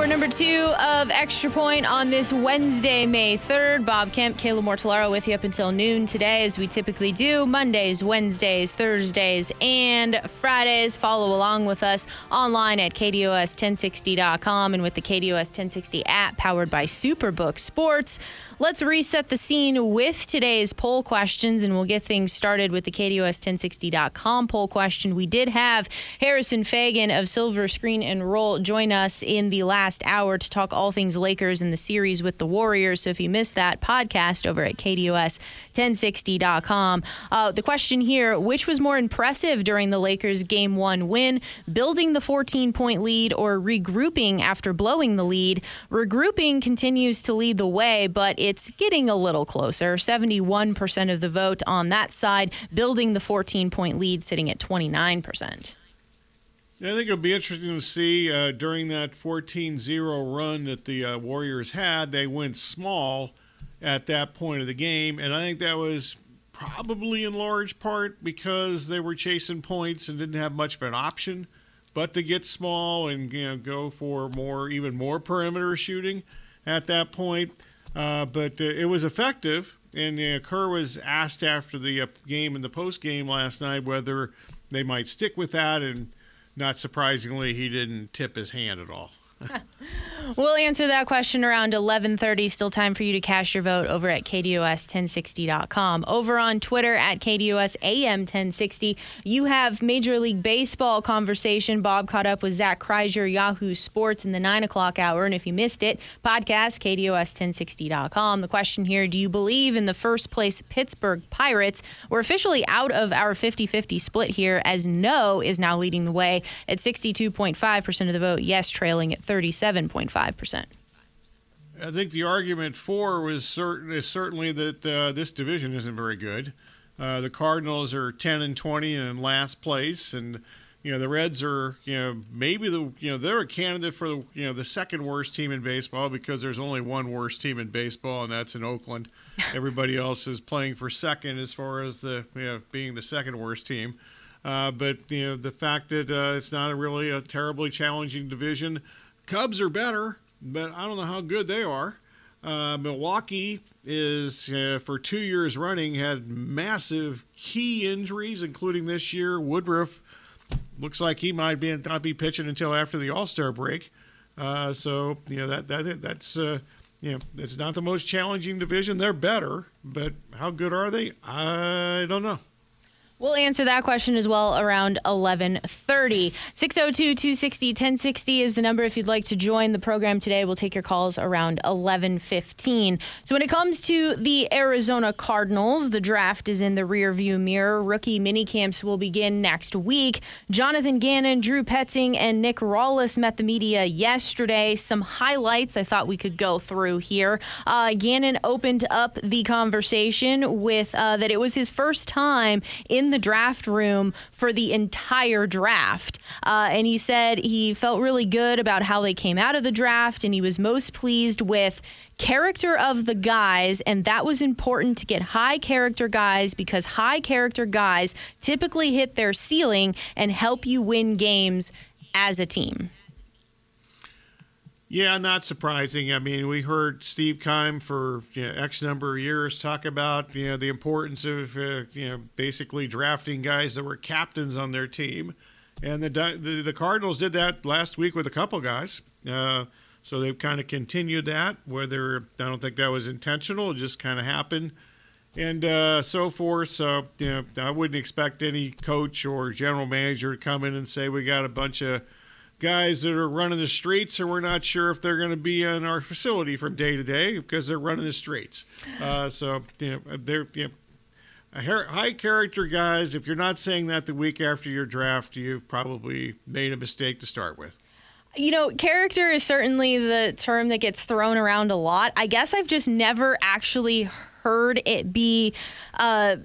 Hour number two of Extra Point on this Wednesday, May 3rd. Bob Kemp, Kayla Mortellaro with you up until noon today, as we typically do. Mondays, Wednesdays, Thursdays, and Fridays. Follow along with us online at KDOS1060.com and with the KDOS 1060 app powered by Superbook Sports. Let's reset the scene with today's poll questions, and we'll get things started with the KDOS1060.com poll question. We did have Harrison Faigen of Silver Screen and Roll join us in the last hour to talk all things Lakers in the series with the Warriors. So if you missed that podcast over at KDOS1060.com, uh, the question here which was more impressive during the Lakers' game one win, building the 14 point lead or regrouping after blowing the lead? Regrouping continues to lead the way, but it's getting a little closer. 71% of the vote on that side, building the 14 point lead, sitting at 29%. Yeah, I think it'll be interesting to see uh, during that 14 0 run that the uh, Warriors had. They went small at that point of the game, and I think that was probably in large part because they were chasing points and didn't have much of an option but to get small and you know go for more even more perimeter shooting at that point. Uh, but uh, it was effective. And uh, Kerr was asked after the uh, game and the post game last night whether they might stick with that, and not surprisingly, he didn't tip his hand at all. We'll answer that question around 11:30. Still time for you to cast your vote over at kdos1060.com. Over on Twitter at kdosam1060, you have Major League Baseball conversation. Bob caught up with Zach Kreiser, Yahoo Sports, in the nine o'clock hour, and if you missed it, podcast kdos1060.com. The question here: Do you believe in the first place Pittsburgh Pirates? We're officially out of our 50-50 split here, as no is now leading the way at 62.5 percent of the vote. Yes, trailing at 37.5%. I think the argument for was certain, is certainly that uh, this division isn't very good. Uh, the Cardinals are 10 and 20 and in last place, and you know the Reds are you know maybe the you know they're a candidate for the you know the second worst team in baseball because there's only one worst team in baseball and that's in Oakland. Everybody else is playing for second as far as the you know being the second worst team. Uh, but you know the fact that uh, it's not a really a terribly challenging division. Cubs are better, but I don't know how good they are. Uh, Milwaukee is uh, for two years running had massive key injuries, including this year. Woodruff looks like he might be not be pitching until after the All Star break. Uh, so you know that that that's uh, you know it's not the most challenging division. They're better, but how good are they? I don't know. We'll answer that question as well around 11:30. 602-260-1060 is the number if you'd like to join the program today. We'll take your calls around 11:15. So when it comes to the Arizona Cardinals, the draft is in the rearview mirror. Rookie mini camps will begin next week. Jonathan Gannon, Drew Petzing, and Nick Rallis met the media yesterday. Some highlights I thought we could go through here. Uh, Gannon opened up the conversation with uh, that it was his first time in the draft room for the entire draft. Uh, and he said he felt really good about how they came out of the draft, and he was most pleased with character of the guys, and that was important to get high character guys because high character guys typically hit their ceiling and help you win games as a team. Yeah, not surprising. I mean, we heard Steve Keim for you know, X number of years talk about you know the importance of uh, you know basically drafting guys that were captains on their team, and the the, the Cardinals did that last week with a couple guys. Uh, so they've kind of continued that. Whether I don't think that was intentional, it just kind of happened, and uh, so forth. So you know, I wouldn't expect any coach or general manager to come in and say we got a bunch of guys that are running the streets, and we're not sure if they're going to be in our facility from day to day because they're running the streets. Uh, so you know, they're you know, high character guys, if you're not saying that the week after your draft, you've probably made a mistake to start with. You know, character is certainly the term that gets thrown around a lot. I guess I've just never actually heard it be uh,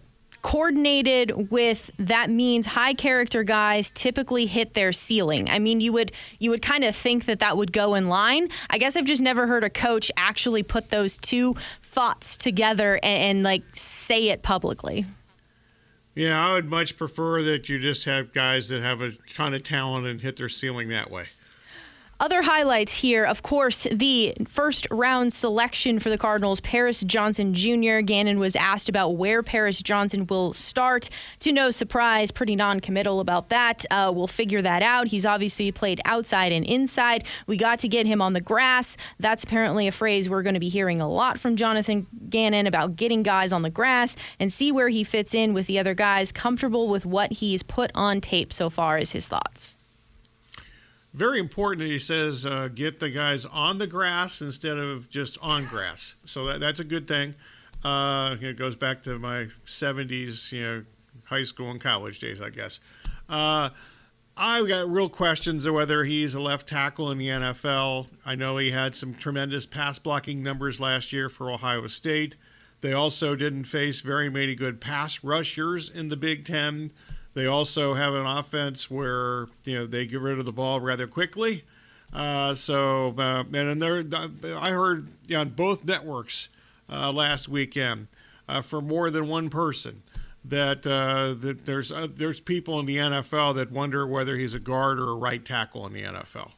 coordinated with that means high character guys typically hit their ceiling. I mean, you would you would kind of think that that would go in line. I guess I've just never heard a coach actually put those two thoughts together and, and like say it publicly. Yeah, I would much prefer that you just have guys that have a ton of talent and hit their ceiling that way. Other highlights here, of course, the first round selection for the Cardinals, Paris Johnson Jr. Gannon was asked about where Paris Johnson will start. To no surprise, pretty non committal about that. Uh, we'll figure that out. He's obviously played outside and inside. We got to get him on the grass. That's apparently a phrase we're going to be hearing a lot from Jonathan Gannon about getting guys on the grass and see where he fits in with the other guys, comfortable with what he's put on tape so far, is his thoughts very important he says uh, get the guys on the grass instead of just on grass. So that, that's a good thing. Uh, it goes back to my 70s, you know, high school and college days, I guess. Uh, I've got real questions of whether he's a left tackle in the NFL. I know he had some tremendous pass blocking numbers last year for Ohio State. They also didn't face very many good pass rushers in the Big Ten. They also have an offense where you know they get rid of the ball rather quickly. Uh, so uh, and there, I heard on both networks uh, last weekend uh, from more than one person that uh, that there's uh, there's people in the NFL that wonder whether he's a guard or a right tackle in the NFL.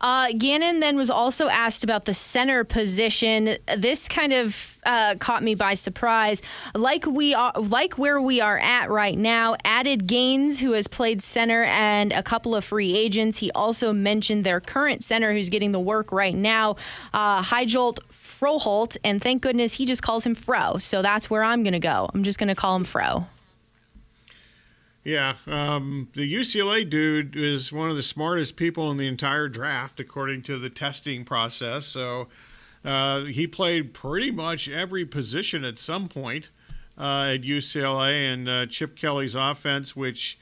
Uh, Gannon then was also asked about the center position. This kind of uh, caught me by surprise. Like we are, like where we are at right now. Added Gaines, who has played center, and a couple of free agents. He also mentioned their current center, who's getting the work right now, uh, Hjalte Froholdt, and thank goodness he just calls him Fro. So that's where I'm going to go. I'm just going to call him Fro. Yeah, um, the UCLA dude is one of the smartest people in the entire draft, according to the testing process. So uh, he played pretty much every position at some point uh, at UCLA, and uh, Chip Kelly's offense, which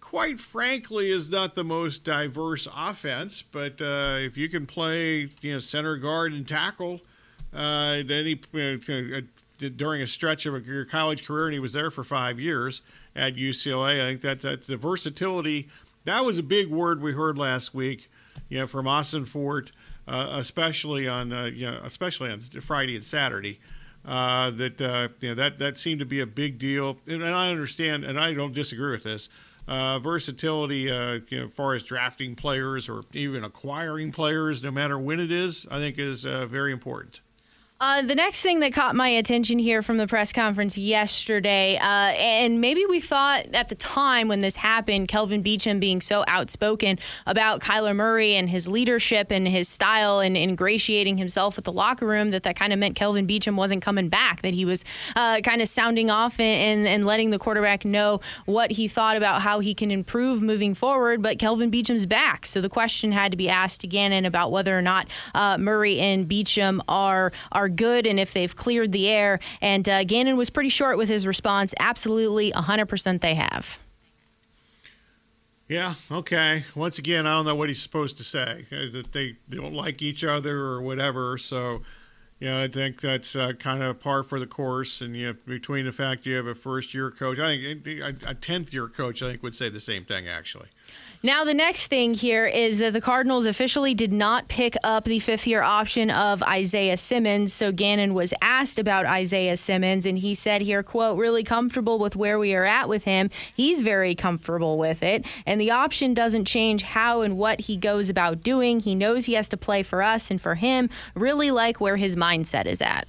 quite frankly is not the most diverse offense, but uh, if you can play, you know, center guard and tackle, uh, then he uh, during a stretch of your college career, and he was there for five years at UCLA. I think that that's the versatility. That was a big word we heard last week, you know, from Ossenfort, uh, especially on uh, you know, especially on Friday and Saturday. Uh, that uh, you know that that seemed to be a big deal, and, and I understand, and I don't disagree with this. Uh, versatility, uh, you know, as far as drafting players or even acquiring players, no matter when it is, I think is very important. Uh, the next thing that caught my attention here from the press conference yesterday, uh, and maybe we thought at the time when this happened, Kelvin Beachum being so outspoken about Kyler Murray and his leadership and his style and ingratiating himself with the locker room, that that kind of meant Kelvin Beachum wasn't coming back, that he was uh, kind of sounding off and, and letting the quarterback know what he thought about how he can improve moving forward. But Kelvin Beachum's back. So the question had to be asked again and about whether or not uh, Murray and Beachum are, are good and if they've cleared the air. And uh, Gannon was pretty short with his response. Absolutely, 100% they have. Yeah, okay. Once again, I don't know what he's supposed to say. Uh, that they, don't like each other or whatever. So, yeah, I think that's uh, kind of par for the course. And you know, between the fact you have a first year coach, I think a 10th year coach, I think would say the same thing, actually. Now, the next thing here is that the Cardinals officially did not pick up the fifth year option of Isaiah Simmons. So Gannon was asked about Isaiah Simmons, and he said here, quote, really comfortable with where we are at with him. He's very comfortable with it. And the option doesn't change how and what he goes about doing. He knows he has to play for us and for him. Really like where his mindset is at.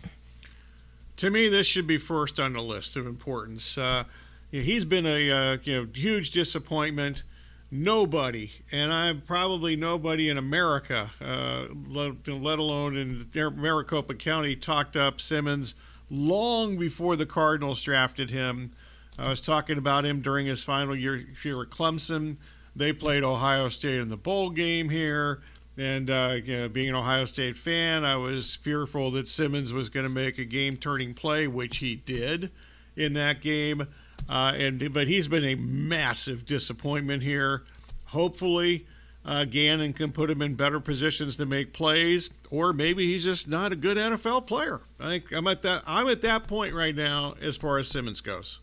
To me, this should be first on the list of importance. Uh, he's been a uh, you know huge disappointment nobody, and I'm probably nobody in America, uh, let, alone in Maricopa County, talked up Simmons long before the Cardinals drafted him. I was talking about him during his final year here at Clemson. They played Ohio State in the bowl game here. And uh, you know, being an Ohio State fan, I was fearful that Simmons was going to make a game turning play, which he did. in that game. Uh, and but he's been a massive disappointment here. Hopefully, uh, Gannon can put him in better positions to make plays, or maybe he's just not a good NFL player. I think I'm at that I'm at that point right now as far as Simmons goes.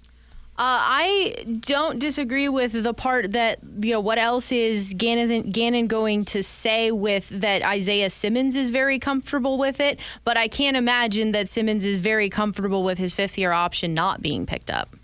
Uh, I don't disagree with the part that you know what else is Gannon Gannon going to say with that Isaiah Simmons is very comfortable with it, but I can't imagine that Simmons is very comfortable with his fifth year option not being picked up.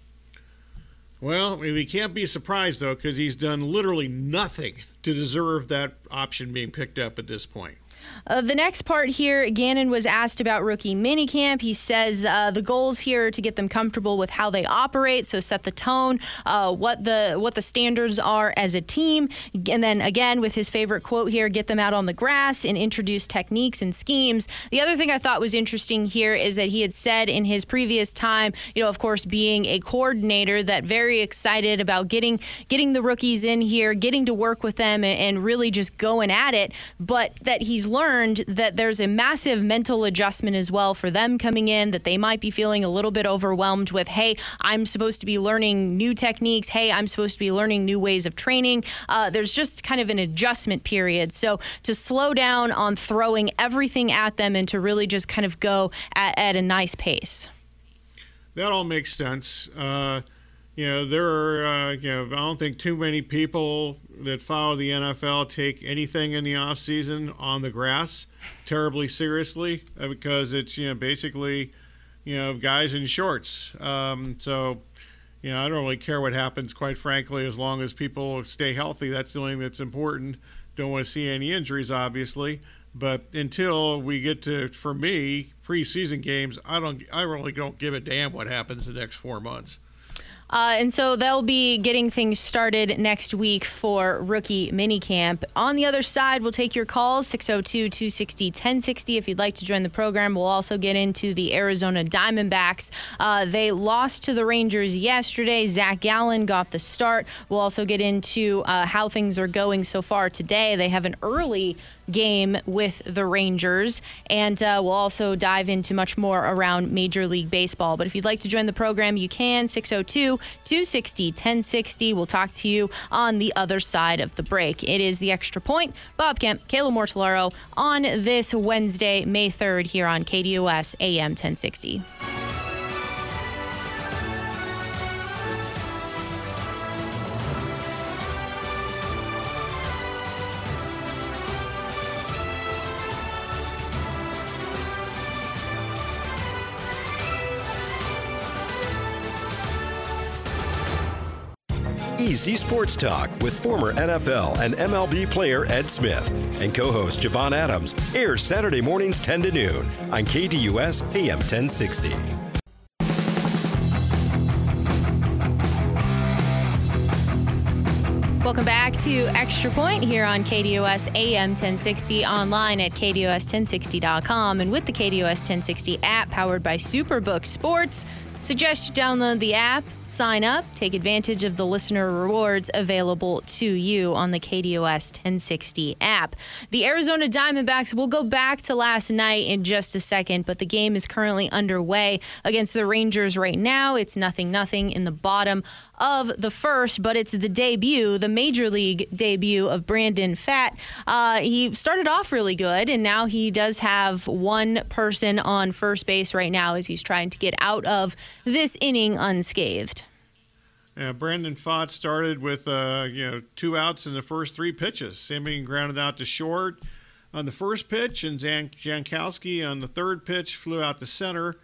Well, we can't be surprised though because he's done literally nothing to deserve that option being picked up at this point. Uh, the next part here, Gannon was asked about rookie minicamp. He says uh, the goals here are to get them comfortable with how they operate, so set the tone, uh, what the what the standards are as a team, and then again with his favorite quote here, get them out on the grass and introduce techniques and schemes. The other thing I thought was interesting here is that he had said in his previous time, you know, of course, being a coordinator, that very excited about getting getting the rookies in here, getting to work with them, and, and really just going at it, but that he's learned that there's a massive mental adjustment as well for them coming in, that they might be feeling a little bit overwhelmed with, hey, I'm supposed to be learning new techniques. Hey, I'm supposed to be learning new ways of training. Uh, there's just kind of an adjustment period. So to slow down on throwing everything at them and to really just kind of go at, at a nice pace. That all makes sense. Uh, you know, there are, uh, you know, I don't think too many people that follow the NFL take anything in the off season on the grass terribly seriously uh, because it's you know basically you know guys in shorts. Um, so you know I don't really care what happens, quite frankly, as long as people stay healthy. That's the only thing that's important. Don't want to see any injuries, obviously. But until we get to, for me, preseason games, I don't, I really don't give a damn what happens the next four months. Uh, and so they'll be getting things started next week for rookie minicamp. On the other side, we'll take your calls 602 260 1060 if you'd like to join the program. We'll also get into the Arizona Diamondbacks. Uh, they lost to the Rangers yesterday. Zach Gallen got the start. We'll also get into uh, how things are going so far today. They have an early game with the Rangers. And uh, we'll also dive into much more around Major League Baseball. But if you'd like to join the program, you can 602 260 1060. We'll talk to you on the other side of the break. It is the extra point. Bob Kemp, Kayla Mortellaro on this Wednesday, May 3rd, here on KDOS AM 1060. Easy Sports Talk with former NFL and MLB player Ed Smith and co host Javon Adams airs Saturday mornings 10 to noon on KDUS AM 1060. Welcome back to Extra Point here on KDOS AM 1060 online at KDOS1060.com, and with the KDOS 1060 app powered by Superbook Sports. Suggest you download the app sign up, take advantage of the listener rewards available to you on the KDOS 1060 app. The Arizona Diamondbacks will go back to last night in just a second, but the game is currently underway against the Rangers right now. It's nothing nothing in the bottom of the first, but it's the debut, the major league debut of Brandon Pfaadt. Uh, he started off really good, and now he does have one person on first base right now as he's trying to get out of this inning unscathed. Uh, Brandon Pfaadt started with uh, you know two outs in the first three pitches. Semien grounded out to short on the first pitch, and Zan- Jankowski on the third pitch flew out to center.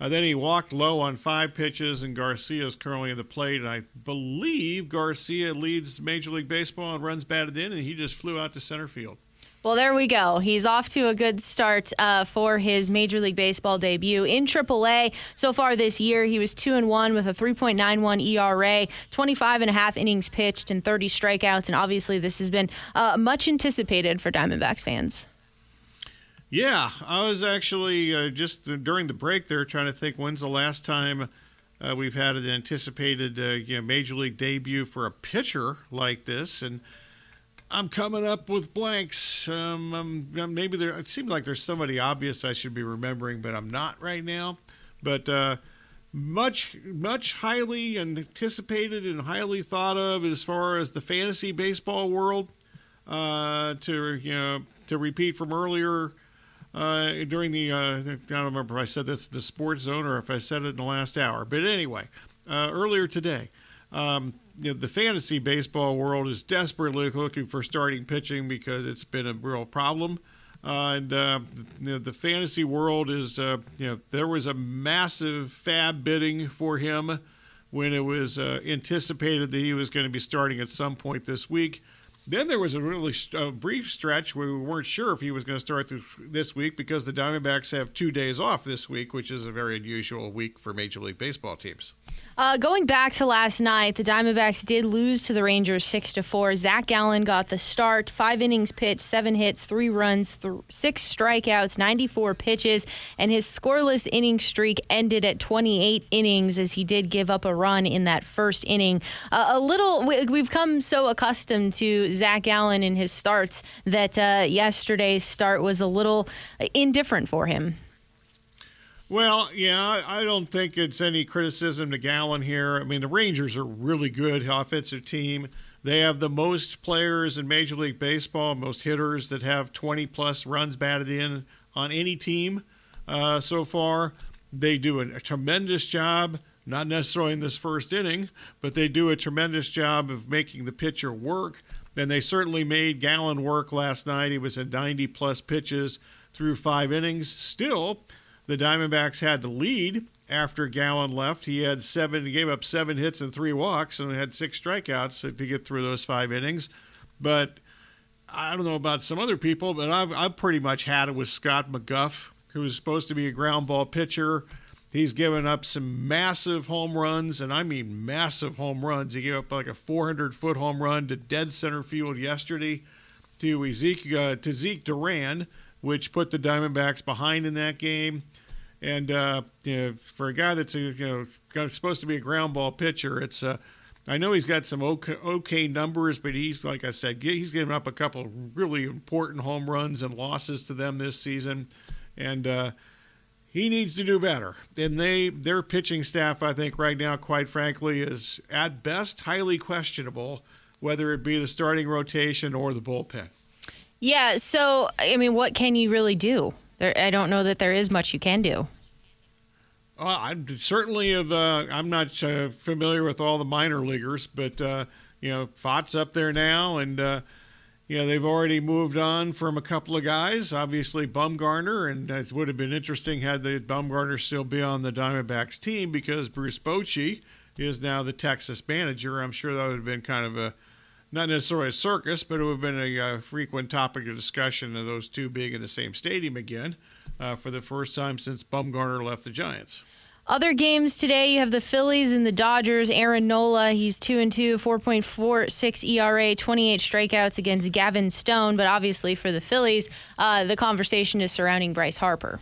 Uh, then he walked Lowe on five pitches, and Garcia is currently in the plate. And I believe Garcia leads Major League Baseball and runs batted in, and he just flew out to center field. Well, there we go. He's off to a good start uh, for his Major League Baseball debut in AAA. So far this year, he was 2 and 1 with a 3.91 ERA, 25 and a half innings pitched, and 30 strikeouts. And obviously, this has been uh, much anticipated for Diamondbacks fans. Yeah, I was actually uh, just during the break there trying to think when's the last time uh, we've had an anticipated uh, you know, major league debut for a pitcher like this, and I'm coming up with blanks. Um, um, maybe there. It seems like there's somebody obvious I should be remembering, but I'm not right now. But uh, much much highly anticipated and highly thought of as far as the fantasy baseball world. Uh, to you know to repeat from earlier uh, during the uh, I don't remember if I said this the sports zone or if I said it in the last hour, but anyway, uh, earlier today. Um, you know, the fantasy baseball world is desperately looking for starting pitching because it's been a real problem. Uh, and uh, you know, the fantasy world is, uh, you know, there was a massive FAAB bidding for him when it was uh, anticipated that he was going to be starting at some point this week. Then there was a really uh, brief stretch where we weren't sure if he was going to start this week because the Diamondbacks have two days off this week, which is a very unusual week for Major League Baseball teams. Uh, going back to last night, the Diamondbacks did lose to the Rangers six to four. Zach Gallen got the start, five innings pitched, seven hits, three runs, th- six strikeouts, 94 pitches, and his scoreless inning streak ended at 28 innings as he did give up a run in that first inning. Uh, a little, we, have come so accustomed to Zach Gallen in his starts that uh, yesterday's start was a little indifferent for him. Well, yeah, I don't think it's any criticism to Gallen here. I mean, the Rangers are really good offensive team. They have the most players in Major League Baseball, most hitters that have 20 plus runs batted in on any team uh, so far. They do a, a tremendous job, not necessarily in this first inning, but they do a tremendous job of making the pitcher work. And they certainly made Gallen work last night. He was in 90 plus pitches through five innings. Still, the Diamondbacks had the lead after Gallen left. He had seven, he gave up seven hits and three walks, and had six strikeouts to get through those five innings. But I don't know about some other people, but I've, I've pretty much had it with Scott McGough, who is supposed to be a ground ball pitcher. He's given up some massive home runs, and I mean massive home runs. He gave up like a 400 foot home run to dead center field yesterday to Zeke, uh, to Zeke Duran which put the Diamondbacks behind in that game. And uh, you know, for a guy that's a, you know supposed to be a ground ball pitcher, it's uh, I know he's got some okay, okay, numbers, but he's like I said, he's given up a couple really important home runs and losses to them this season, and uh, he needs to do better. And they their pitching staff, I think, right now, quite frankly, is at best highly questionable, whether it be the starting rotation or the bullpen. Yeah. So, I mean, what can you really do? There, I don't know that there is much you can do. I'm certainly of. Uh, I'm not uh, familiar with all the minor leaguers, but uh, you know, Pfaadt's up there now, and uh, you know they've already moved on from a couple of guys. Obviously, Bumgarner, and it would have been interesting had the Bumgarner still be on the Diamondbacks team because Bruce Bochy is now the Texas manager. I'm sure that would have been kind of a not necessarily a circus, but it would have been a uh, frequent topic of discussion of those two being in the same stadium again uh, for the first time since Bumgarner left the Giants. Other games today, you have the Phillies and the Dodgers. Aaron Nola, he's 2 and 2, 4.46 ERA, 28 strikeouts against Gavin Stone. But obviously, for the Phillies, uh, the conversation is surrounding Bryce Harper.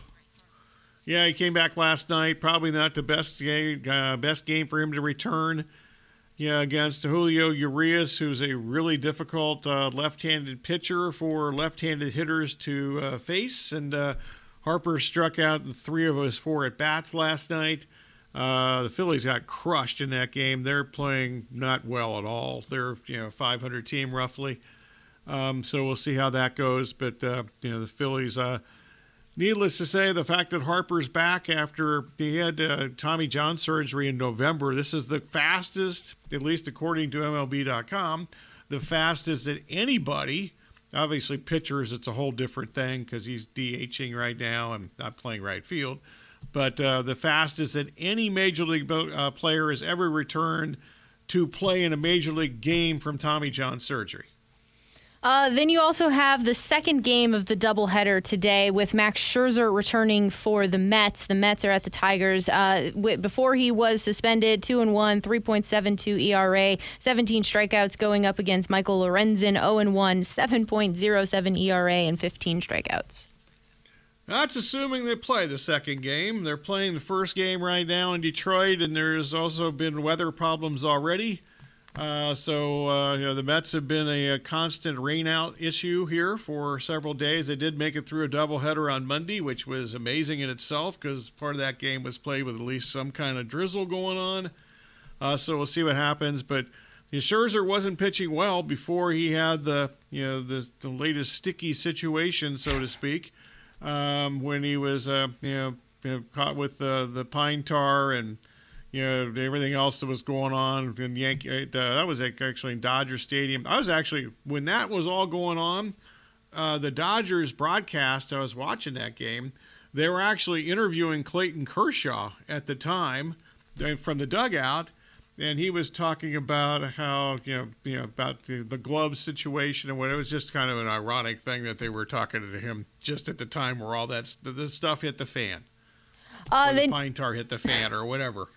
Yeah, he came back last night. Probably not the best game, uh, best game for him to return yeah, against Julio Urias, who's a really difficult uh, left-handed pitcher for left-handed hitters to uh, face. And uh, Harper struck out in three of his four at bats last night. Uh, the Phillies got crushed in that game. They're playing not well at all. They're you know 500 team roughly. Um, so we'll see how that goes. But uh, you know the Phillies uh, Needless to say, the fact that Harper's back after he had uh, Tommy John surgery in November, this is the fastest, at least according to MLB.com, the fastest that anybody, obviously pitchers, it's a whole different thing because he's DHing right now and not playing right field, but uh, the fastest that any major league uh, player has ever returned to play in a major league game from Tommy John surgery. Uh, then you also have the second game of the doubleheader today with Max Scherzer returning for the Mets. The Mets are at the Tigers. Uh, before he was suspended, 2 and 1, 3.72 ERA, 17 strikeouts going up against Michael Lorenzen, 0 and 1, 7.07 ERA, and 15 strikeouts. That's assuming they play the second game. They're playing the first game right now in Detroit, and there's also been weather problems already. Uh, so uh, you know the Mets have been a, a, constant rainout issue here for several days. They did make it through a doubleheader on Monday, which was amazing in itself because part of that game was played with at least some kind of drizzle going on. Uh, so we'll see what happens. But the Scherzer wasn't pitching well before he had the you know the, the latest sticky situation, so to speak, um, when he was uh, you, know, you know caught with uh, the pine tar and you know everything else that was going on in Yankee. Uh, that was actually in Dodger Stadium. I was actually when that was all going on, uh, the Dodgers broadcast. I was watching that game. They were actually interviewing Clayton Kershaw at the time from the dugout, and he was talking about how you know you know about the, the glove situation and what it was just kind of an ironic thing that they were talking to him just at the time where all that the, the stuff hit the fan. Uh, the pine tar hit the fan or whatever.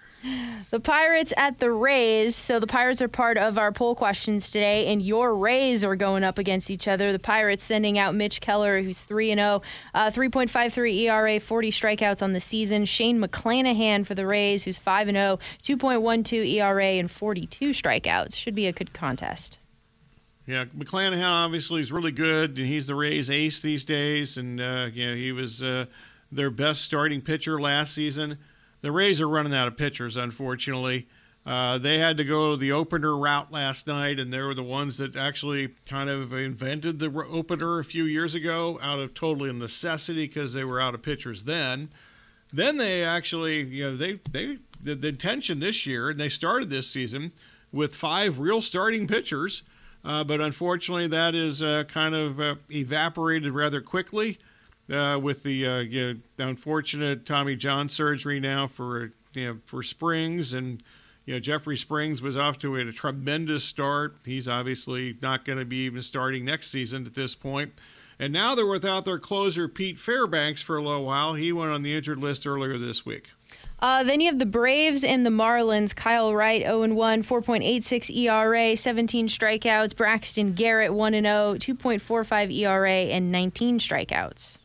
The Pirates at the Rays. So the Pirates are part of our poll questions today, and your Rays are going up against each other. The Pirates sending out Mitch Keller, who's 3 and 0, uh, 3.53 ERA, 40 strikeouts on the season. Shane McClanahan for the Rays, who's 5 and 0, 2.12 ERA, and 42 strikeouts. Should be a good contest. Yeah, McClanahan obviously is really good, and he's the Rays' ace these days. And uh, you know, he was uh, their best starting pitcher last season the Rays are running out of pitchers, unfortunately. Uh, they had to go the opener route last night, and they were the ones that actually kind of invented the opener a few years ago out of totally necessity because they were out of pitchers then. Then they actually, you know, they they the, the intention this year, and they started this season with five real starting pitchers, uh, but unfortunately that is uh, kind of uh, evaporated rather quickly uh, with the uh, you know, unfortunate Tommy John surgery now for you know, for Springs and you know Jeffrey Springs was off to a tremendous start. He's obviously not going to be even starting next season at this point. And now they're without their closer Pete Fairbanks for a little while. He went on the injured list earlier this week. Uh, then you have the Braves and the Marlins. Kyle Wright, 0 1, 4.86 ERA, 17 strikeouts. Braxton Garrett, 1 0, 2.45 ERA, and 19 strikeouts.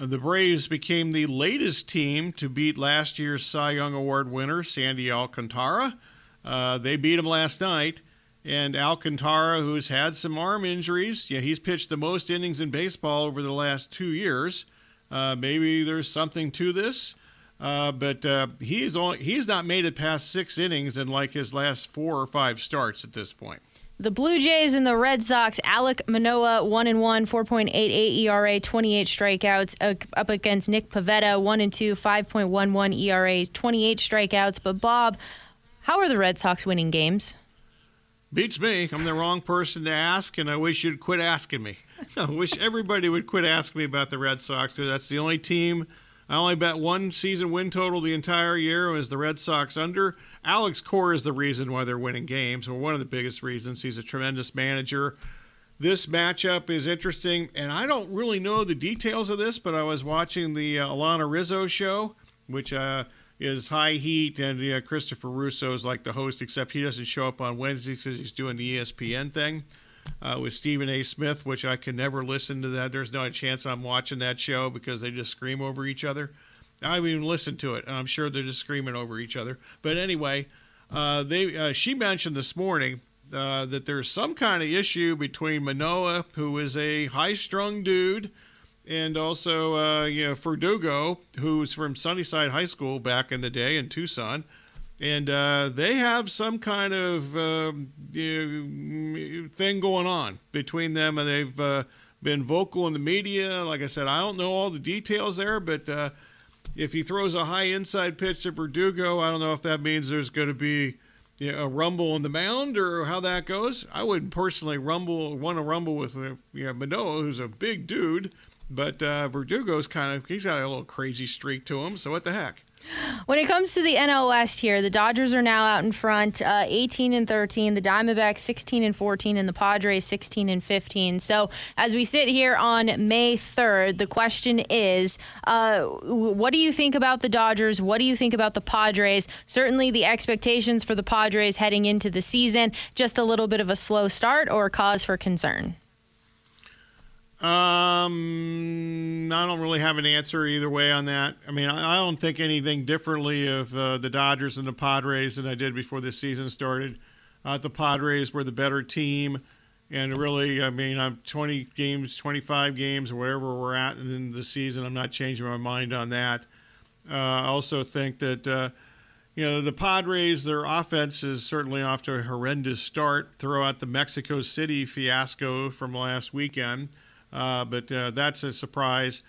The Braves became the latest team to beat last year's Cy Young Award winner, Sandy Alcantara. Uh, they beat him last night. And Alcantara, who's had some arm injuries, yeah, he's pitched the most innings in baseball over the last two years. Uh, maybe there's something to this, uh, but uh, he's only, he's not made it past six innings in like his last four or five starts at this point. The Blue Jays and the Red Sox, Alek Manoah, 1 and 1, 4.88 ERA, 28 strikeouts, up against Nick Pivetta, 1 and 2, 5.11 ERA, 28 strikeouts. But, Bob, how are the Red Sox winning games? Beats me. I'm the wrong person to ask, and I wish you'd quit asking me. I wish everybody would quit asking me about the Red Sox because that's the only team I only bet one season win total the entire year was the Red Sox under. Alex Cora is the reason why they're winning games, or one of the biggest reasons. He's a tremendous manager. This matchup is interesting, and I don't really know the details of this, but I was watching the uh, Alanna Rizzo show, which uh, is high heat, and uh, Christopher Russo is like the host, except he doesn't show up on Wednesdays because he's doing the ESPN thing uh, with Stephen A. Smith, which I can never listen to that. There's no chance I'm watching that show because they just scream over each other. I haven't even listened to it, and I'm sure they're just screaming over each other. But anyway, uh, they uh, she mentioned this morning uh, that there's some kind of issue between Manoah, who is a high-strung dude, and also uh, you know Verdugo, who's from Sunnyside High School back in the day in Tucson and uh, they have some kind of uh, thing going on between them, and they've uh, been vocal in the media. Like I said, I don't know all the details there, but uh, if he throws a high inside pitch to Verdugo, I don't know if that means there's going to be you know, a rumble on the mound or how that goes. I wouldn't personally rumble want to rumble with uh, you know, Manoah, who's a big dude, but uh, Verdugo's kind of he's got a little crazy streak to him. So what the heck? When it comes to the NL West here, the Dodgers are now out in front, uh, 18 and 13. The Diamondbacks 16 and 14, and the Padres 16 and 15. So as we sit here on May 3rd, the question is, uh, what do you think about the Dodgers? What do you think about the Padres? Certainly, the expectations for the Padres heading into the season, just a little bit of a slow start or cause for concern. Um, I don't really have an answer either way on that. I mean, I, don't think anything differently of uh, the Dodgers and the Padres than I did before the season started. uh, the Padres were the better team. And really, I mean, I'm 20 games, 25 games, or whatever we're at in the season. I'm not changing my mind on that. Uh, I also think that, uh, you know, the Padres, their offense is certainly off to a horrendous start. Throw out the Mexico City fiasco from last weekend, uh, but uh, that's a surprise.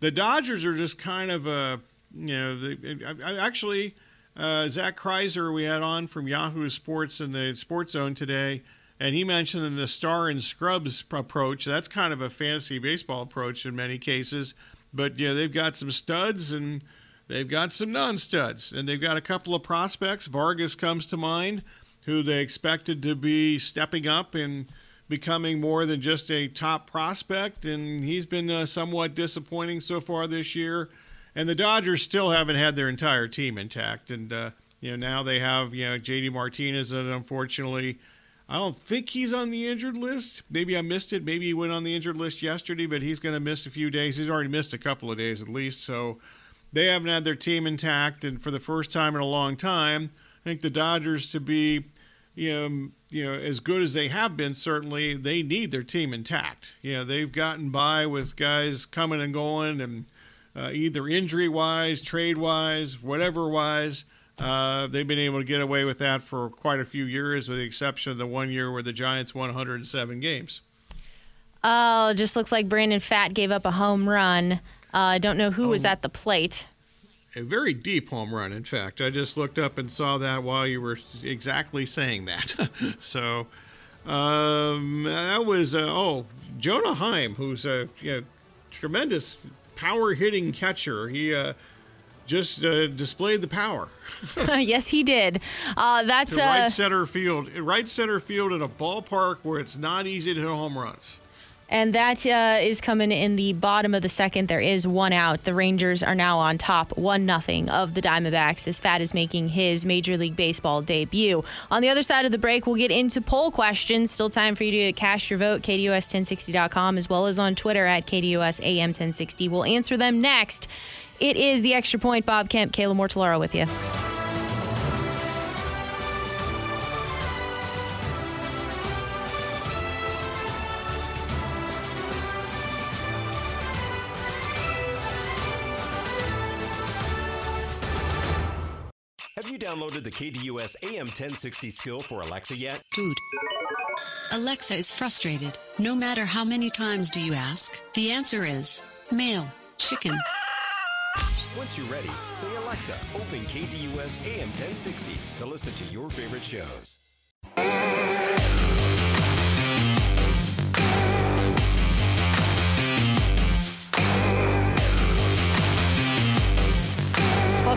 The Dodgers are just kind of a, you know, they, I, I actually, uh, Zach Kreiser we had on from Yahoo Sports in the Sports Zone today and he mentioned the star and scrubs approach. That's kind of a fantasy baseball approach in many cases, but yeah, they've got some studs and they've got some non-studs, and they've got a couple of prospects. Vargas comes to mind, who they expected to be stepping up and becoming more than just a top prospect, and he's been uh, somewhat disappointing so far this year. And the Dodgers still haven't had their entire team intact, and uh, you know now they have you know JD Martinez and unfortunately I don't think he's on the injured list. Maybe I missed it. Maybe he went on the injured list yesterday, but he's going to miss a few days. He's already missed a couple of days at least. So they haven't had their team intact, and for the first time in a long time, I think the Dodgers to be, you know, you know, as good as they have been, certainly they need their team intact. You know, they've gotten by with guys coming and going, and uh, either injury wise, trade wise, whatever wise. Uh, they've been able to get away with that for quite a few years, with the exception of the one year where the Giants won 107 games. Oh, it just looks like Brandon Pfaadt gave up a home run. I uh, don't know who oh, was at the plate. A very deep home run, in fact. I just looked up and saw that while you were exactly saying that. so um, that was, uh, oh, Jonah Heim, who's a you know, tremendous power hitting catcher. He uh, just uh, displayed the power. yes, he did. Uh, that's to right uh, center field, right center field in a ballpark where it's not easy to hit home runs. And that uh, is coming in the bottom of the second. There is one out. The Rangers are now on top, one nothing of the Diamondbacks as Pfaadt is making his Major League Baseball debut. On the other side of the break, we'll get into poll questions. Still time for you to cast your vote. KDUS1060.com as well as on Twitter at KDUS AM1060. We'll answer them next. It is the extra point. Bob Kemp, Kayla Mortellaro with you. Downloaded the KDUS AM 1060 skill for Alexa yet? Dude. Alexa is frustrated. No matter how many times do you ask, the answer is mail, chicken. Once you're ready, say Alexa, open KDUS AM 1060 to listen to your favorite shows.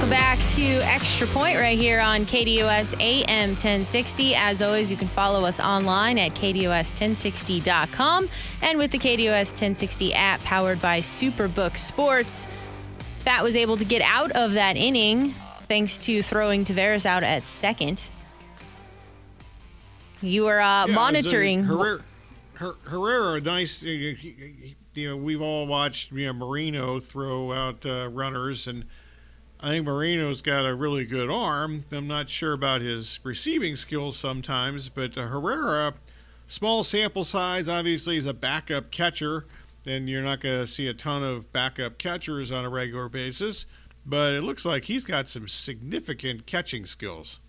Welcome back to Extra Point right here on KDOS AM 1060. As always, you can follow us online at KDOS1060.com and with the KDOS 1060 app powered by Superbook Sports. Pfaadt was able to get out of that inning thanks to throwing Taveras out at second. You were uh, yeah, monitoring. Herrera, Herrera, nice. You know, we've all watched you know Moreno throw out uh, runners, and I think Moreno's got a really good arm. I'm not sure about his receiving skills sometimes, but uh, Herrera, small sample size, obviously, is a backup catcher and you're not going to see a ton of backup catchers on a regular basis, but it looks like he's got some significant catching skills.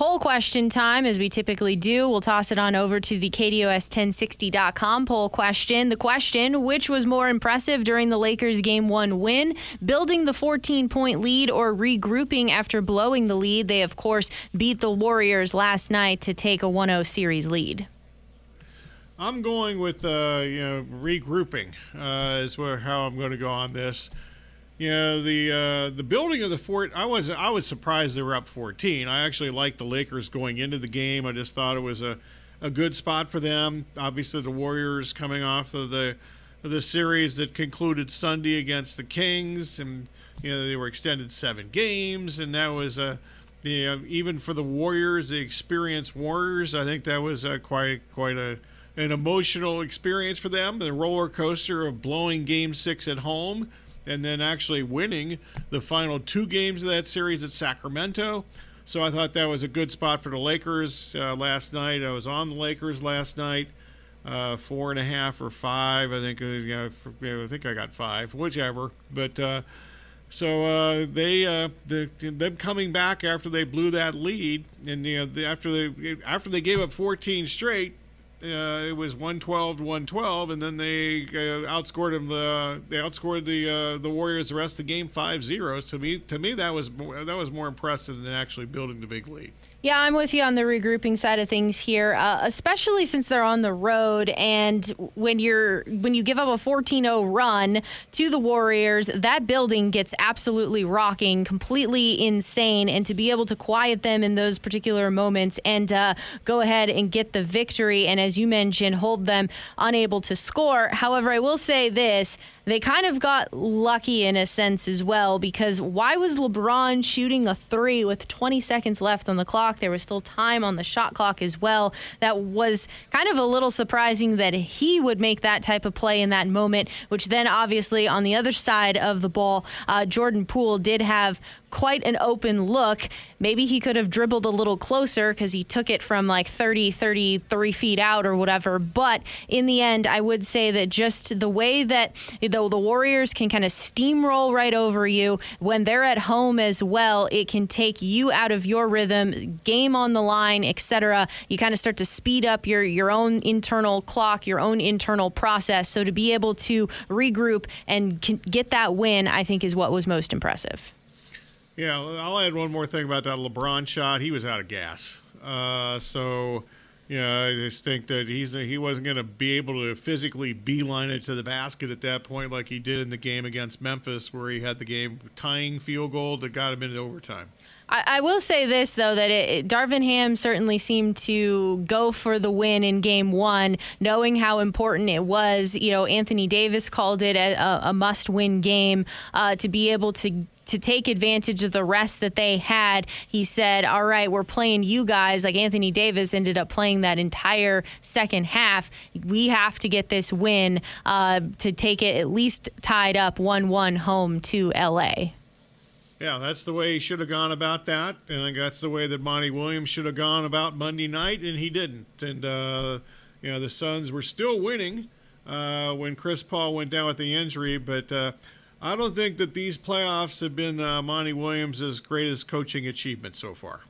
Poll question time, as we typically do. We'll toss it on over to the KDOS1060.com poll question. The question which was more impressive during the Lakers game one win, building the 14 point lead or regrouping after blowing the lead? They, of course, beat the Warriors last night to take a 1 0 series lead. I'm going with uh, you know regrouping uh, is where how I'm going to go on this. You know the uh, the building of the fort. I was I was surprised they were up 14. I actually liked the Lakers going into the game. I just thought it was a a good spot for them. Obviously, the Warriors coming off of the of the series that concluded Sunday against the Kings, and you know they were extended seven games, and that was a the know, even for the Warriors, the experienced Warriors, I think that was a, quite quite a an emotional experience for them. The roller coaster of blowing Game Six at home and then actually winning the final two games of that series at Sacramento. So I thought that was a good spot for the Lakers uh, last night. I was on the Lakers last night, uh, four and a half or five. I think uh, you know, I think I got five, whichever. But uh, so uh, they uh, the, them coming back after they blew that lead, and you know, after they after they gave up 14 straight, uh, it was 112 to 112, and then they uh, outscored them. Uh, they outscored the uh, the Warriors the rest of the game 5-0. To me, to me that was more, that was more impressive than actually building the big lead. Yeah, I'm with you on the regrouping side of things here, uh, especially since they're on the road and when you're when you give up a 14-0 run to the Warriors, that building gets absolutely rocking, completely insane, and to be able to quiet them in those particular moments and uh, go ahead and get the victory, and as you mentioned, hold them unable to score. However, I will say this they kind of got lucky in a sense as well because why was LeBron shooting a three with 20 seconds left on the clock? There was still time on the shot clock as well. That was kind of a little surprising that he would make that type of play in that moment, which then obviously on the other side of the ball, uh, Jordan Poole did have quite an open look. Maybe he could have dribbled a little closer because he took it from like 30, 33 feet out or whatever. But in the end, I would say that just the way that though the Warriors can kind of steamroll right over you when they're at home as well, it can take you out of your rhythm, game on the line, etc. You kind of start to speed up your your own internal clock, your own internal process. So to be able to regroup and get that win, I think is what was most impressive. Yeah, I'll add one more thing about that LeBron shot. He was out of gas. Uh, so, you know, I just think that he's he wasn't going to be able to physically beeline it to the basket at that point like he did in the game against Memphis, where he had the game tying field goal that got him into overtime. I, will say this though that it, Darvin Ham certainly seemed to go for the win in Game One, knowing how important it was. You know, Anthony Davis called it a, a must-win game uh, to be able to to take advantage of the rest that they had. He said, All right, we're playing you guys. Like Anthony Davis ended up playing that entire second half. We have to get this win uh, to take it at least tied up 1 1 home to LA. Yeah, that's the way he should have gone about that. And that's the way that Monty Williams should have gone about Monday night, and he didn't. And, uh, you know, the Suns were still winning uh, when Chris Paul went down with the injury, but uh, I don't think that these playoffs have been uh, Monty Williams' greatest coaching achievement so far.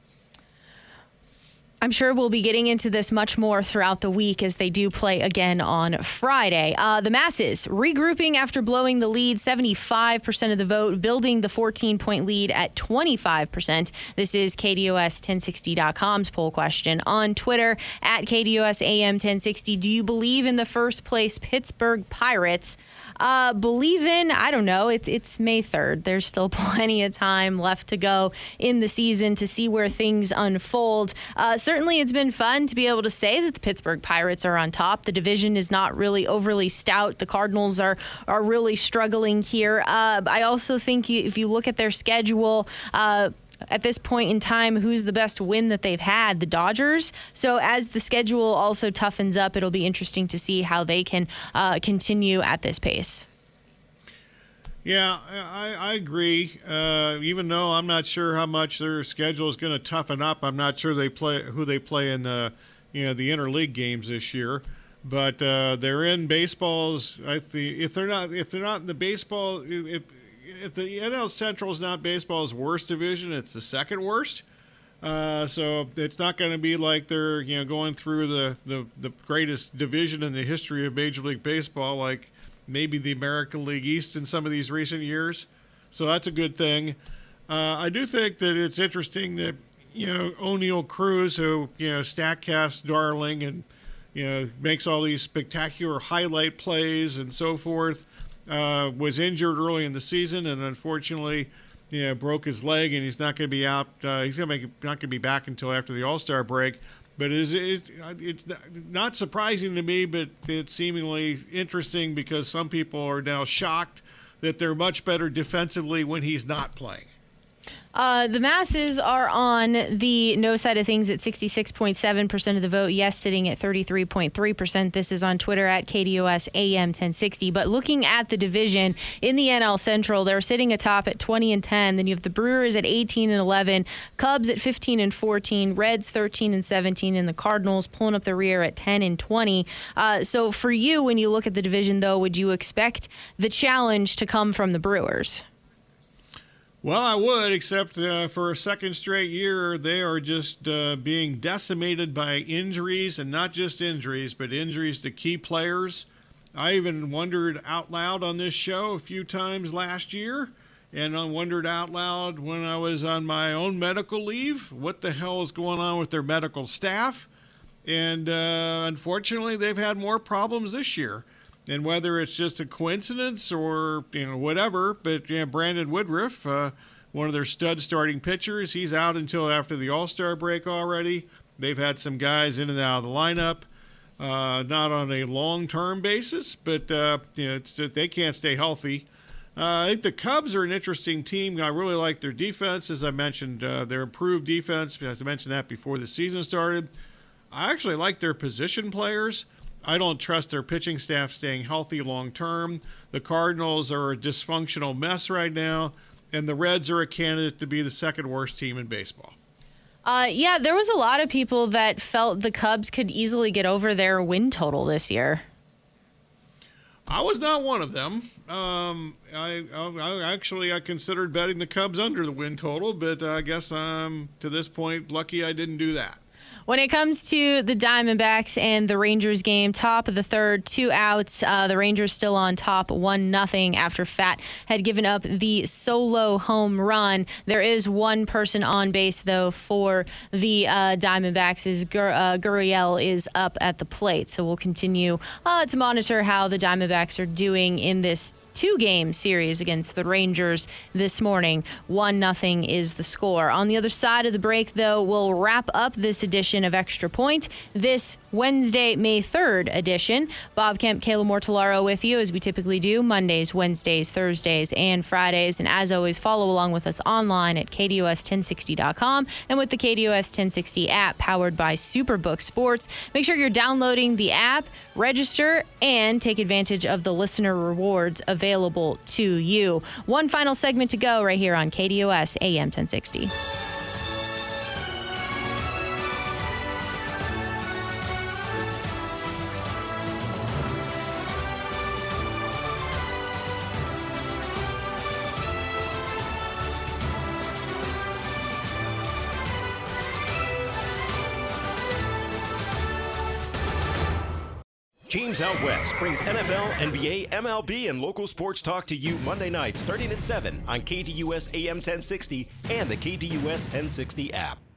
I'm sure we'll be getting into this much more throughout the week as they do play again on Friday. Uh, the masses regrouping after blowing the lead, 75% of the vote, building the 14 point lead at 25%. This is KDUS1060.com's poll question on Twitter at KDUSAM1060. Do you believe in the first place Pittsburgh Pirates? Uh, believe in, I don't know. It's it's May 3rd. There's still plenty of time left to go in the season to see where things unfold. Uh, certainly, it's been fun to be able to say that the Pittsburgh Pirates are on top. The division is not really overly stout. The Cardinals are are really struggling here. Uh, I also think if you look at their schedule, uh, at this point in time who's the best win that they've had the Dodgers. So as the schedule also toughens up, it'll be interesting to see how they can uh, continue at this pace. Yeah, I, I agree. Uh, even though I'm not sure how much their schedule is going to toughen up, I'm not sure they play who they play in the you know the interleague games this year. But uh, they're in baseball's. I if they're not if they're not in the baseball, if if the NL Central is not baseball's worst division, it's the second worst. Uh, so it's not going to be like they're you know going through the, the, the greatest division in the history of Major League Baseball, like maybe the American League East in some of these recent years. So that's a good thing. Uh, I do think that it's interesting that you know Oneil Cruz, who you know Statcast darling and you know makes all these spectacular highlight plays and so forth uh, was injured early in the season, and unfortunately, you know, broke his leg, and he's not going to be out. Uh, he's going to make not going to be back until after the All Star break. But it, it, uh, it's not surprising to me, but it's seemingly interesting because some people are now shocked that they're much better defensively when he's not playing. Uh, the masses are on the no side of things at 66.7% of the vote. Yes, sitting at 33.3%. This is on Twitter at KDUS AM 1060. But looking at the division in the NL Central, they're sitting atop at 20 and 10. Then you have the Brewers at 18 and 11, Cubs at 15 and 14, Reds 13 and 17, and the Cardinals pulling up the rear at 10 and 20. Uh, so for you, when you look at the division, though, would you expect the challenge to come from the Brewers? Well, I would, except uh, for a second straight year, they are just uh, being decimated by injuries, and not just injuries, but injuries to key players. I even wondered out loud on this show a few times last year, and I wondered out loud when I was on my own medical leave what the hell is going on with their medical staff. And uh, unfortunately, they've had more problems this year and whether it's just a coincidence or you know whatever. But you know, Brandon Woodruff, uh, one of their stud starting pitchers, he's out until after the All Star break already. They've had some guys in and out of the lineup, uh, not on a long term basis, but uh, you know they can't stay healthy. Uh, I think the Cubs are an interesting team. I really like their defense, as I mentioned, uh, their improved defense. I mentioned that before the season started. I actually like their position players. I don't trust their pitching staff staying healthy long term. The Cardinals are a dysfunctional mess right now, and the Reds are a candidate to be the second worst team in baseball. Uh, yeah, there was a lot of people that felt the Cubs could easily get over their win total this year. I was not one of them. Um, I, I, actually I considered betting the Cubs under the win total, but I guess I'm to this point lucky I didn't do that. When it comes to the Diamondbacks and the Rangers game, top of the third, two outs. Uh, the Rangers still on top, one nothing after Pfaadt had given up the solo home run. There is one person on base though for the uh, Diamondbacks. Is Gur- uh, Gurriel is up at the plate, so we'll continue uh, to monitor how the Diamondbacks are doing in this two game series against the Rangers this morning. 1 nothing is the score. On the other side of the break, though, we'll wrap up this edition of Extra Point, this Wednesday, May 3rd edition. Bob Kemp, Kayla Mortellaro with you as we typically do Mondays, Wednesdays, Thursdays, and Fridays. And as always, follow along with us online at KDUS1060.com and with the KDUS 1060 app powered by Superbook Sports. Make sure you're downloading the app, register, and take advantage of the listener rewards available available to you. One final segment to go right here on KDUS AM 1060. James Out West brings NFL, NBA, MLB, and local sports talk to you Monday night starting at 7 on KDUS AM 1060 and the KDUS 1060 app.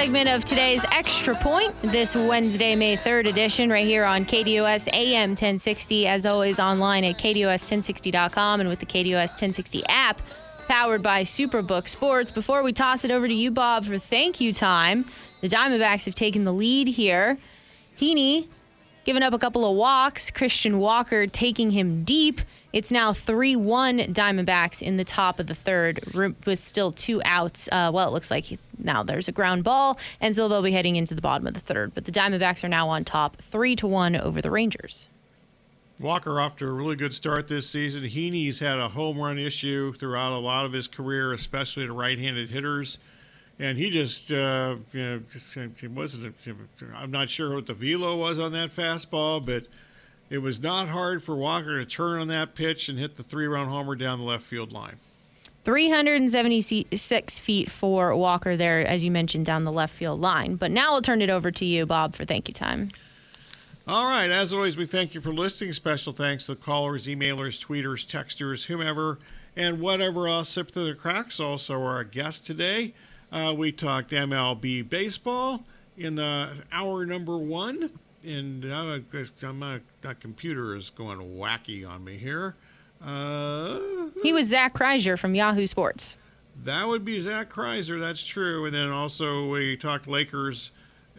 Segment of today's Extra Point, this Wednesday, May 3rd edition, right here on KDUS AM 1060. As always, online at KDUS1060.com and with the KDUS 1060 app, powered by Superbook Sports. Before we toss it over to you, Bob, for thank you time, the Diamondbacks have taken the lead here. Heaney giving up a couple of walks, Christian Walker taking him deep. It's now 3 1 Diamondbacks in the top of the third with still two outs. Uh, well, it looks like now there's a ground ball, and so they'll be heading into the bottom of the third. But the Diamondbacks are now on top 3 to 1 over the Rangers. Walker off to a really good start this season. Heaney's had a home run issue throughout a lot of his career, especially to right handed hitters. And he just, uh, you know, just, he wasn't, I'm not sure what the velo was on that fastball, but it was not hard for Walker to turn on that pitch and hit the three run homer down the left field line. 376 feet for Walker there, as you mentioned, down the left field line. But now I'll turn it over to you, Bob, for thank you time. All right. As always, we thank you for listening. Special thanks to callers, emailers, tweeters, texters, whomever, and whatever else slipped through the cracks. Also, our guest today. Uh, we talked MLB baseball in the hour number one. And now my, my computer is going wacky on me here. Uh, He was Zach Crizer from Yahoo Sports. that would be Zach Crizer. That's true. And then also we talked Lakers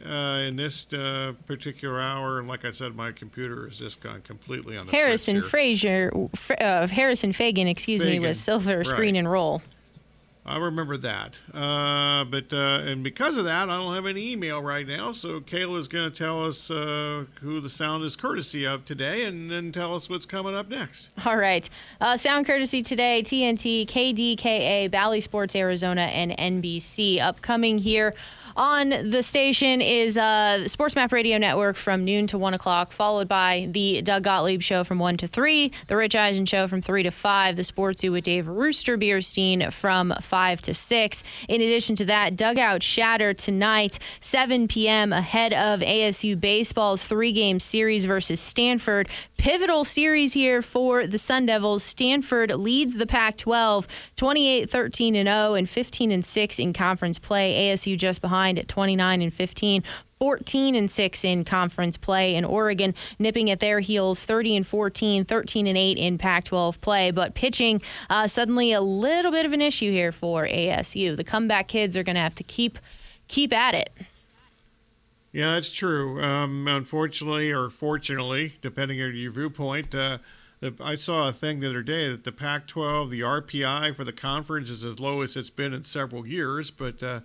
uh, in this uh, particular hour. And like I said, my computer has just gone completely on the Harrison. Frazier, uh, Harrison Faigen, excuse me, Faigen, was silver screen right. and roll. I remember that. Uh, but uh, and because of that, I don't have any email right now. So Kayla is going to tell us uh, who the sound is courtesy of today, and then tell us what's coming up next. All right. Uh, sound courtesy today TNT, KDKA, Bally Sports Arizona, and NBC. Upcoming here on the station is uh, Sports Map Radio Network from noon to 1 o'clock, followed by the Doug Gottlieb Show from 1 to 3, the Rich Eisen Show from 3 to 5, the Sports with Dave Rooster Beerstein from 5 to 6. In addition to that, Dugout Shatter tonight, 7 p.m., ahead of ASU Baseball's three game series versus Stanford. Pivotal series here for the Sun Devils. Stanford leads the Pac 12 28 13 and 0 and 15 and 6 in conference play. ASU just behind at 29 and 15. 14 and 6 in conference play and Oregon nipping at their heels 30 and 14 13 and 8 in Pac-12 play but pitching uh, suddenly a little bit of an issue here for ASU the comeback kids are going to have to keep keep at it Yeah, that's true. Um, unfortunately, or fortunately, depending on your viewpoint, uh, the, I saw a thing the other day that the Pac-12, the RPI for the conference is as low as it's been in several years. But uh,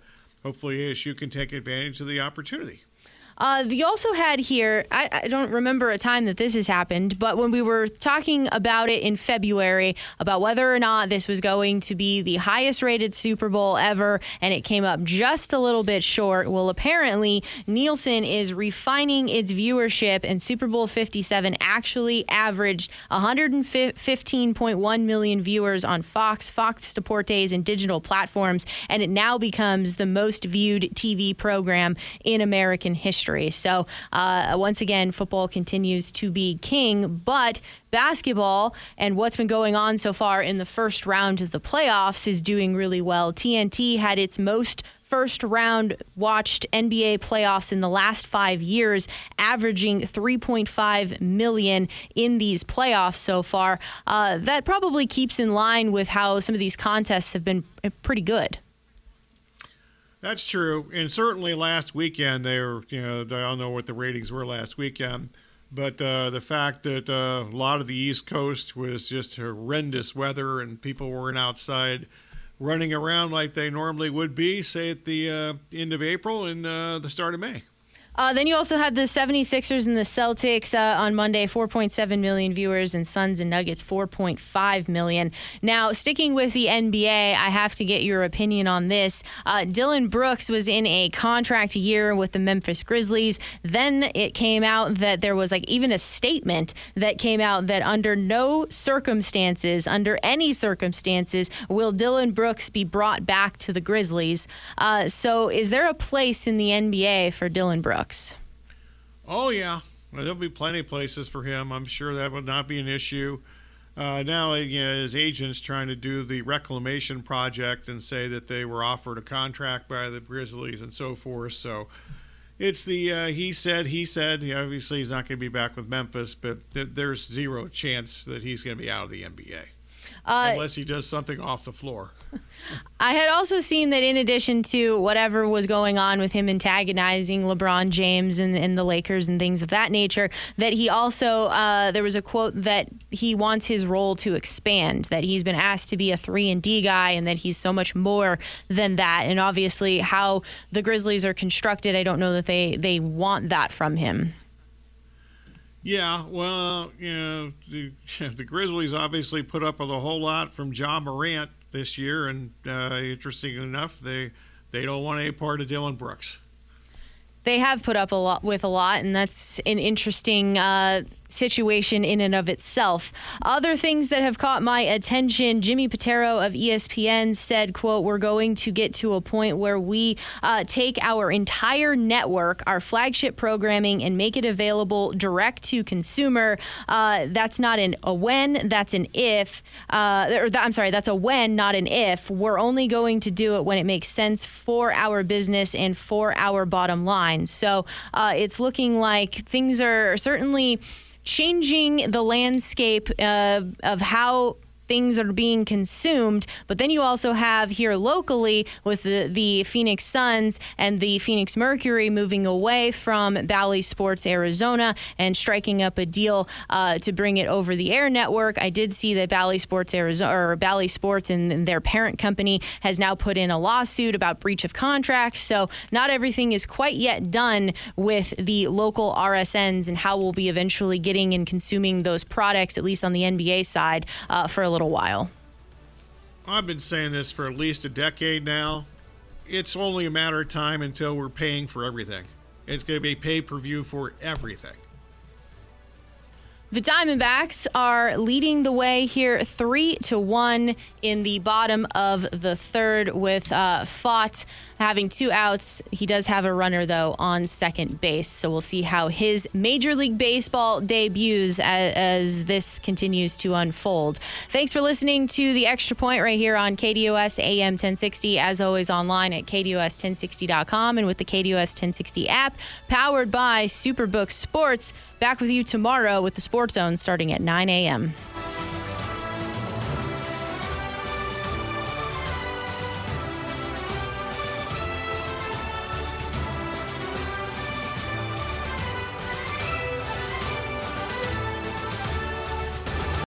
hopefully, ASU can take advantage of the opportunity. Uh, you also had here, I, I don't remember a time that this has happened, but when we were talking about it in February, about whether or not this was going to be the highest rated Super Bowl ever, and it came up just a little bit short. Well, apparently, Nielsen is refining its viewership, and Super Bowl 57 actually averaged 115.1 million viewers on Fox, Fox Deportes, and digital platforms, and it now becomes the most viewed TV program in American history. So, uh, once again, football continues to be king, but basketball and what's been going on so far in the first round of the playoffs is doing really well. TNT had its most first round watched NBA playoffs in the last five years, averaging 3.5 million in these playoffs so far. Uh, that probably keeps in line with how some of these contests have been pretty good. That's true, and certainly last weekend they were. You know, I don't know what the ratings were last weekend, but uh, the fact that uh, a lot of the East Coast was just horrendous weather and people weren't outside running around like they normally would be, say at the uh, end of April and uh, the start of May. Uh, then you also had the 76ers and the Celtics uh, on Monday, 4.7 million viewers, and Suns and Nuggets, 4.5 million. Now, sticking with the NBA, I have to get your opinion on this. Uh, Dillon Brooks was in a contract year with the Memphis Grizzlies. Then it came out that there was like even a statement that came out that under no circumstances, under any circumstances, will Dillon Brooks be brought back to the Grizzlies. Uh, so, is there a place in the NBA for Dillon Brooks? Oh yeah, well, there'll be plenty of places for him. I'm sure that would not be an issue. Uh, now, you know, his agent's trying to do the reclamation project and say that they were offered a contract by the Grizzlies and so forth. So it's the uh, he said, he said. Obviously, he's not going to be back with Memphis, but th- there's zero chance that he's going to be out of the NBA Uh, unless he does something off the floor. I had also seen that in addition to whatever was going on with him antagonizing LeBron James and, and the Lakers and things of that nature, that he also, uh, there was a quote that he wants his role to expand, that he's been asked to be a 3 and D guy and that he's so much more than that. And obviously, how the Grizzlies are constructed, I don't know that they, they want that from him. Yeah, well, you know, the, the Grizzlies obviously put up with a whole lot from Ja Morant this year, and uh, interesting enough, they they don't want any part of Dillon Brooks. they have put up a lot with a lot, and that's an interesting uh, situation in and of itself. Other things that have caught my attention: Jimmy Pitaro of ESPN said, "quote We're going to get to a point where we uh, take our entire network, our flagship programming, and make it available direct to consumer. Uh, that's not an a when, that's an if. Uh, or that, I'm sorry, that's a when, not an if. We're only going to do it when it makes sense for our business and for our bottom line. So uh, it's looking like things are certainly." Changing the landscape uh, of how things are being consumed. But then you also have here locally with the, the Phoenix Suns and the Phoenix Mercury moving away from Bally Sports Arizona and striking up a deal uh, to bring it over the air network. I did see that Bally Sports Arizona or Bally Sports and, and their parent company has now put in a lawsuit about breach of contract. So not everything is quite yet done with the local RSNs and how we'll be eventually getting and consuming those products, at least on the NBA side, uh, for a little while. I've been saying this for at least a decade now. It's only a matter of time until we're paying for everything. It's going to be pay per view for everything. The Diamondbacks are leading the way here, three to one in the bottom of the third, with uh, Pfaadt having two outs. He does have a runner though on second base, so we'll see how his Major League Baseball debuts as, as this continues to unfold. Thanks for listening to the Extra Point right here on KDUS AM 1060. As always, online at KDUS1060.com and with the KDUS 1060 app, powered by Superbook Sports. Back with you tomorrow with the Sports Zone starting at 9 a.m.